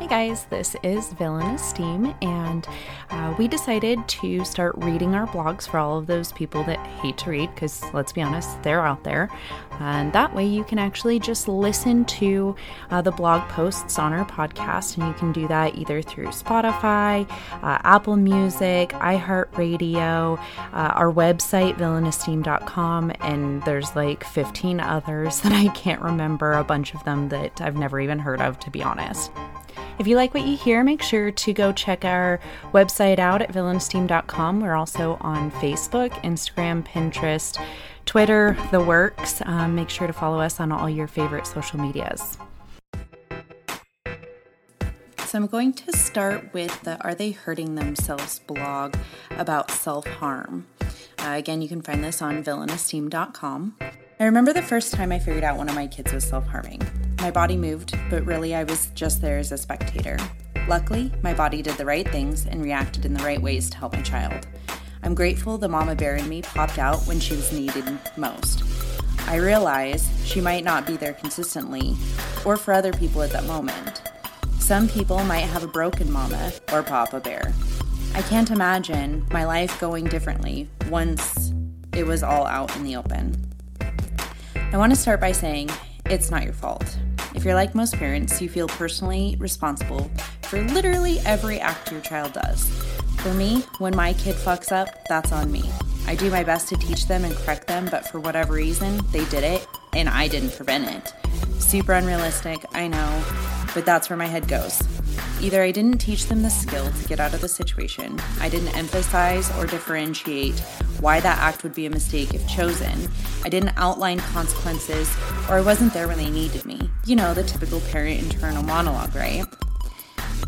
Hey guys, this is Villainous Team, and uh, we decided to start reading our blogs for all of those people that hate to read, because let's be honest, they're out there. And that way you can actually just listen to uh, the blog posts on our podcast, and you can do that either through Spotify, uh, Apple Music, iHeartRadio, uh, our website, villainousteam.com, and there's like 15 others that I can't remember, a bunch of them that I've never even heard of, to be honest. If you like what you hear, make sure to go check our website out at villainousteam.com. We're also on Facebook, Instagram, Pinterest, Twitter, the works. Um, make sure to follow us on all your favorite social medias. So, I'm going to start with the Are They Hurting Themselves blog about self harm. Uh, again, you can find this on villainousteam.com. I remember the first time I figured out one of my kids was self harming. My body moved, but really I was just there as a spectator. Luckily, my body did the right things and reacted in the right ways to help my child. I'm grateful the mama bear in me popped out when she was needed most. I realize she might not be there consistently or for other people at that moment. Some people might have a broken mama or papa bear. I can't imagine my life going differently once it was all out in the open. I want to start by saying it's not your fault. If you're like most parents, you feel personally responsible for literally every act your child does. For me, when my kid fucks up, that's on me. I do my best to teach them and correct them, but for whatever reason, they did it and I didn't prevent it. Super unrealistic, I know, but that's where my head goes. Either I didn't teach them the skill to get out of the situation, I didn't emphasize or differentiate why that act would be a mistake if chosen, I didn't outline consequences, or I wasn't there when they needed me. You know, the typical parent internal monologue, right?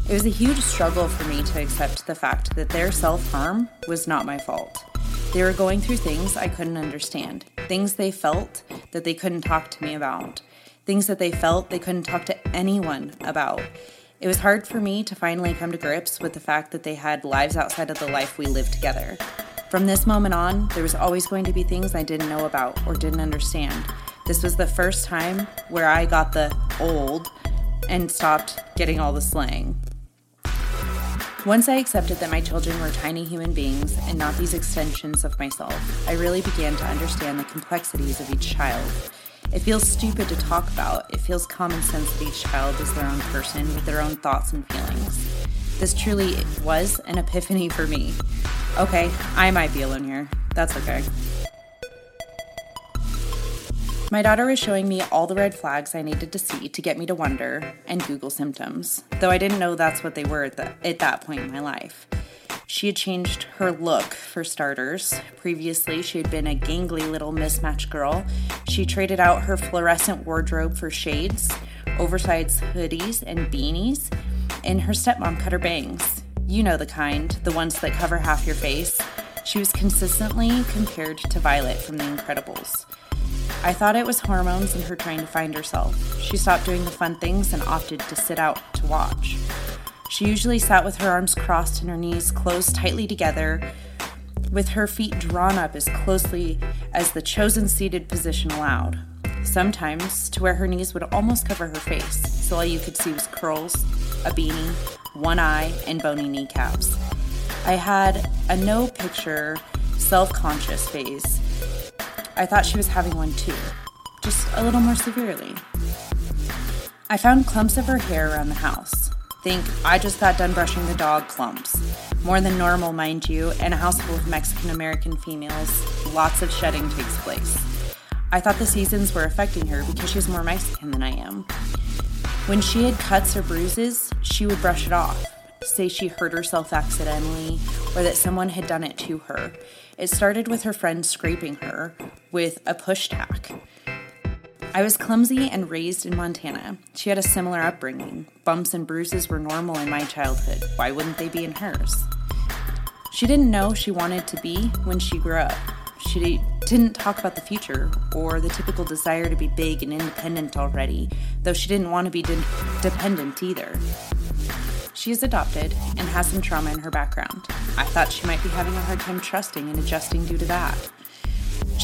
It was a huge struggle for me to accept the fact that their self harm was not my fault. They were going through things I couldn't understand, things they felt that they couldn't talk to me about, things that they felt they couldn't talk to anyone about. It was hard for me to finally come to grips with the fact that they had lives outside of the life we lived together. From this moment on, there was always going to be things I didn't know about or didn't understand. This was the first time where I got the old and stopped getting all the slang. Once I accepted that my children were tiny human beings and not these extensions of myself, I really began to understand the complexities of each child it feels stupid to talk about. It feels common sense that each child is their own person with their own thoughts and feelings. This truly was an epiphany for me. Okay, I might be alone here. That's okay. My daughter was showing me all the red flags I needed to see to get me to wonder and Google symptoms, though I didn't know that's what they were at, the, at that point in my life. She had changed her look, for starters. Previously, she had been a gangly little mismatched girl. She traded out her fluorescent wardrobe for shades, oversized hoodies, and beanies, and her stepmom cut her bangs. You know the kind, the ones that cover half your face. She was consistently compared to Violet from The Incredibles. I thought it was hormones and her trying to find herself. She stopped doing the fun things and opted to sit out to watch. She usually sat with her arms crossed and her knees closed tightly together, with her feet drawn up as closely as the chosen seated position allowed. Sometimes to where her knees would almost cover her face, so all you could see was curls, a beanie, one eye, and bony kneecaps. I had a no picture, self conscious phase. I thought she was having one too, just a little more severely. I found clumps of her hair around the house. Think, I just got done brushing the dog clumps. More than normal, mind you, in a house full of Mexican American females, lots of shedding takes place. I thought the seasons were affecting her because she's more Mexican than I am. When she had cuts or bruises, she would brush it off, say she hurt herself accidentally, or that someone had done it to her. It started with her friend scraping her with a push tack. I was clumsy and raised in Montana. She had a similar upbringing. Bumps and bruises were normal in my childhood. Why wouldn't they be in hers? She didn't know she wanted to be when she grew up. She didn't talk about the future or the typical desire to be big and independent already, though she didn't want to be de- dependent either. She is adopted and has some trauma in her background. I thought she might be having a hard time trusting and adjusting due to that.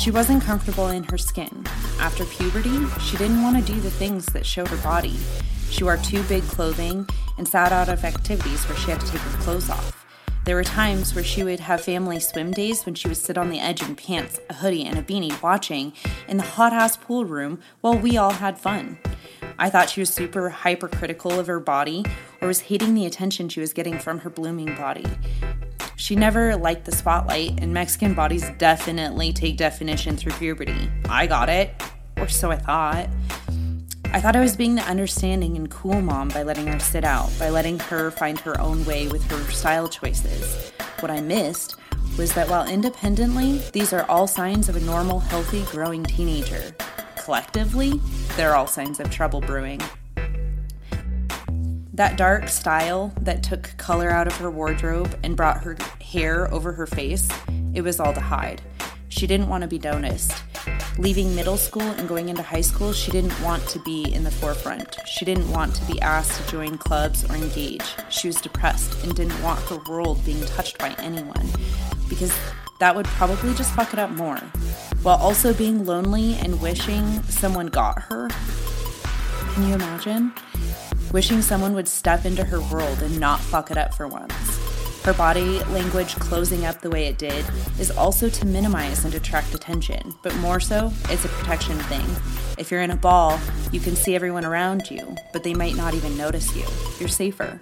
She wasn't comfortable in her skin. After puberty, she didn't want to do the things that showed her body. She wore too big clothing and sat out of activities where she had to take her clothes off. There were times where she would have family swim days when she would sit on the edge in pants, a hoodie, and a beanie watching in the hot ass pool room while we all had fun. I thought she was super hypercritical of her body or was hating the attention she was getting from her blooming body. She never liked the spotlight, and Mexican bodies definitely take definition through puberty. I got it, or so I thought. I thought I was being the understanding and cool mom by letting her sit out, by letting her find her own way with her style choices. What I missed was that while independently, these are all signs of a normal, healthy, growing teenager. Collectively, they're all signs of trouble brewing. That dark style that took color out of her wardrobe and brought her hair over her face, it was all to hide. She didn't want to be noticed. Leaving middle school and going into high school, she didn't want to be in the forefront. She didn't want to be asked to join clubs or engage. She was depressed and didn't want her world being touched by anyone because that would probably just fuck it up more. While also being lonely and wishing someone got her. Can you imagine? Wishing someone would step into her world and not fuck it up for once. Her body language closing up the way it did is also to minimize and attract attention, but more so, it's a protection thing. If you're in a ball, you can see everyone around you, but they might not even notice you. You're safer.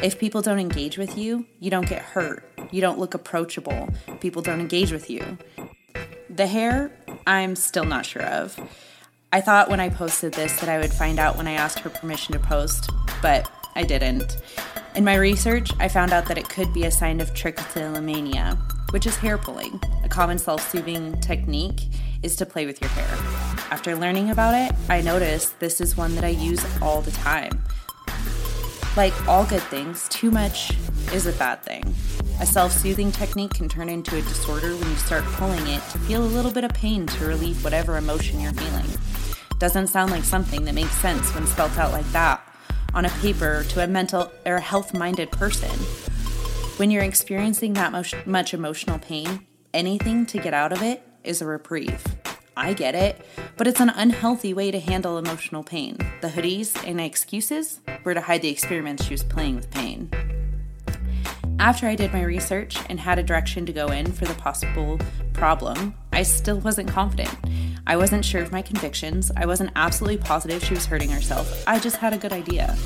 If people don't engage with you, you don't get hurt. You don't look approachable. People don't engage with you. The hair, I'm still not sure of. I thought when I posted this that I would find out when I asked her permission to post, but I didn't. In my research, I found out that it could be a sign of trichotillomania, which is hair pulling. A common self soothing technique is to play with your hair. After learning about it, I noticed this is one that I use all the time. Like all good things, too much is a bad thing. A self soothing technique can turn into a disorder when you start pulling it to feel a little bit of pain to relieve whatever emotion you're feeling. Doesn't sound like something that makes sense when spelt out like that on a paper to a mental or health minded person. When you're experiencing that much emotional pain, anything to get out of it is a reprieve. I get it, but it's an unhealthy way to handle emotional pain. The hoodies and excuses were to hide the experiments she was playing with pain. After I did my research and had a direction to go in for the possible problem, I still wasn't confident. I wasn't sure of my convictions. I wasn't absolutely positive she was hurting herself. I just had a good idea.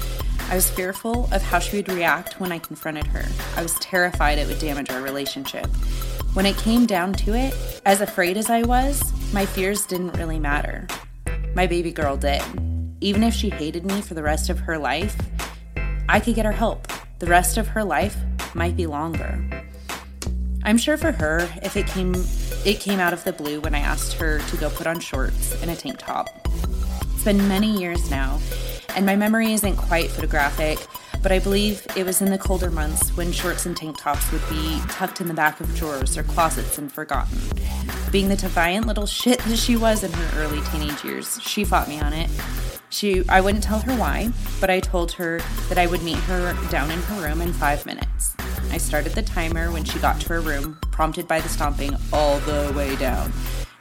I was fearful of how she would react when I confronted her. I was terrified it would damage our relationship. When it came down to it, as afraid as I was, my fears didn't really matter. My baby girl did. Even if she hated me for the rest of her life, I could get her help. The rest of her life might be longer. I'm sure for her, if it came it came out of the blue when I asked her to go put on shorts and a tank top. It's been many years now, and my memory isn't quite photographic, but I believe it was in the colder months when shorts and tank tops would be tucked in the back of drawers or closets and forgotten. Being the defiant little shit that she was in her early teenage years, she fought me on it. She I wouldn't tell her why, but I told her that I would meet her down in her room in 5 minutes. I started the timer when she got to her room, prompted by the stomping all the way down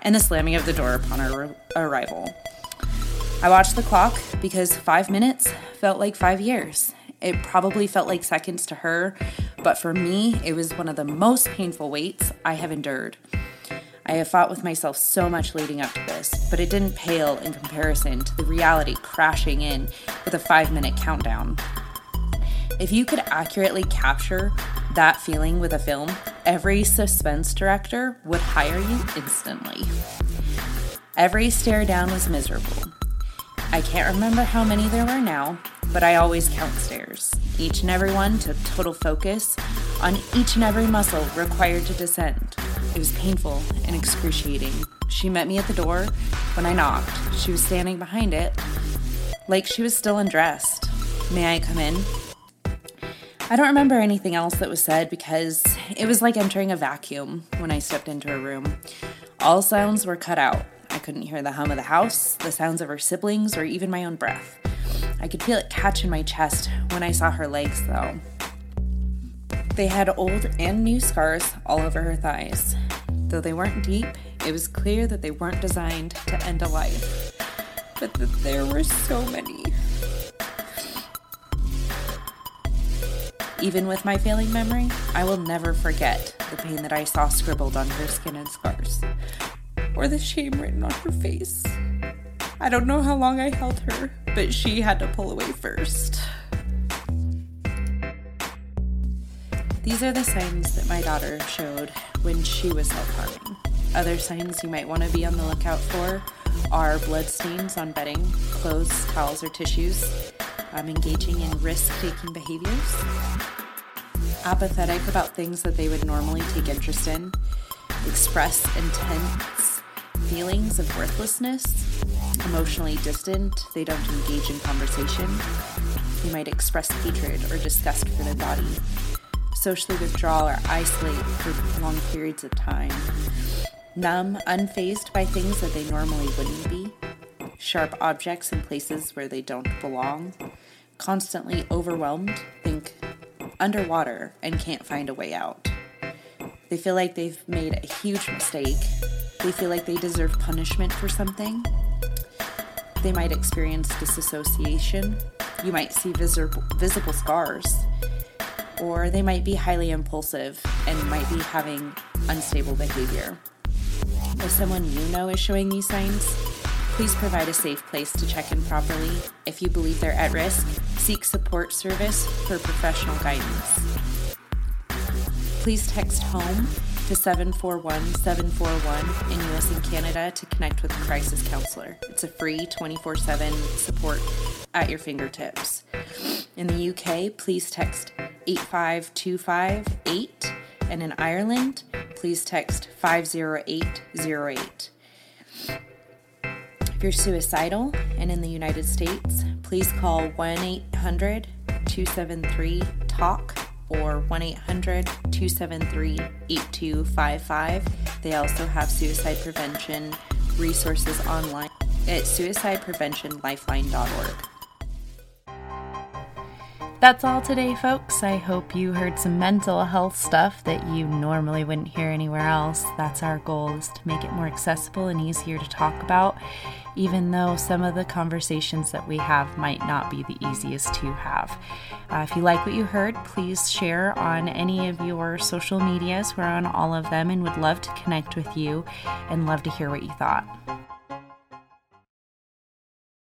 and the slamming of the door upon our arrival. I watched the clock because five minutes felt like five years. It probably felt like seconds to her, but for me, it was one of the most painful waits I have endured. I have fought with myself so much leading up to this, but it didn't pale in comparison to the reality crashing in with a five minute countdown. If you could accurately capture that feeling with a film, every suspense director would hire you instantly. Every stair down was miserable. I can't remember how many there were now, but I always count stairs. Each and every one took total focus on each and every muscle required to descend. It was painful and excruciating. She met me at the door when I knocked. She was standing behind it, like she was still undressed. May I come in? I don't remember anything else that was said because it was like entering a vacuum when I stepped into a room. All sounds were cut out. I couldn't hear the hum of the house, the sounds of her siblings, or even my own breath. I could feel it catch in my chest when I saw her legs, though. They had old and new scars all over her thighs. Though they weren't deep, it was clear that they weren't designed to end a life, but that there were so many Even with my failing memory, I will never forget the pain that I saw scribbled on her skin and scars, or the shame written on her face. I don't know how long I held her, but she had to pull away first. These are the signs that my daughter showed when she was self harming. Other signs you might want to be on the lookout for are blood stains on bedding, clothes, towels, or tissues, um, engaging in risk taking behaviors, apathetic about things that they would normally take interest in, express intense feelings of worthlessness, emotionally distant, they don't engage in conversation, they might express hatred or disgust for their body, socially withdraw or isolate for long periods of time, numb, unfazed by things that they normally wouldn't be, sharp objects in places where they don't belong, constantly overwhelmed, think underwater, and can't find a way out. They feel like they've made a huge mistake. They feel like they deserve punishment for something. They might experience disassociation. You might see visible, visible scars. Or they might be highly impulsive and might be having unstable behavior. If someone you know is showing these signs, please provide a safe place to check in properly. If you believe they're at risk, seek support service for professional guidance. Please text HOME to 741 741 in US and Canada to connect with a crisis counselor. It's a free 24 7 support at your fingertips. In the UK, please text 85258 and in Ireland, please text 50808. If you're suicidal and in the United States, please call 1 800 273 TALK or 1 800 273 8255. They also have suicide prevention resources online at suicidepreventionlifeline.org. That's all today, folks. I hope you heard some mental health stuff that you normally wouldn't hear anywhere else. That's our goal is to make it more accessible and easier to talk about, even though some of the conversations that we have might not be the easiest to have. Uh, if you like what you heard, please share on any of your social medias. We're on all of them and would love to connect with you and love to hear what you thought.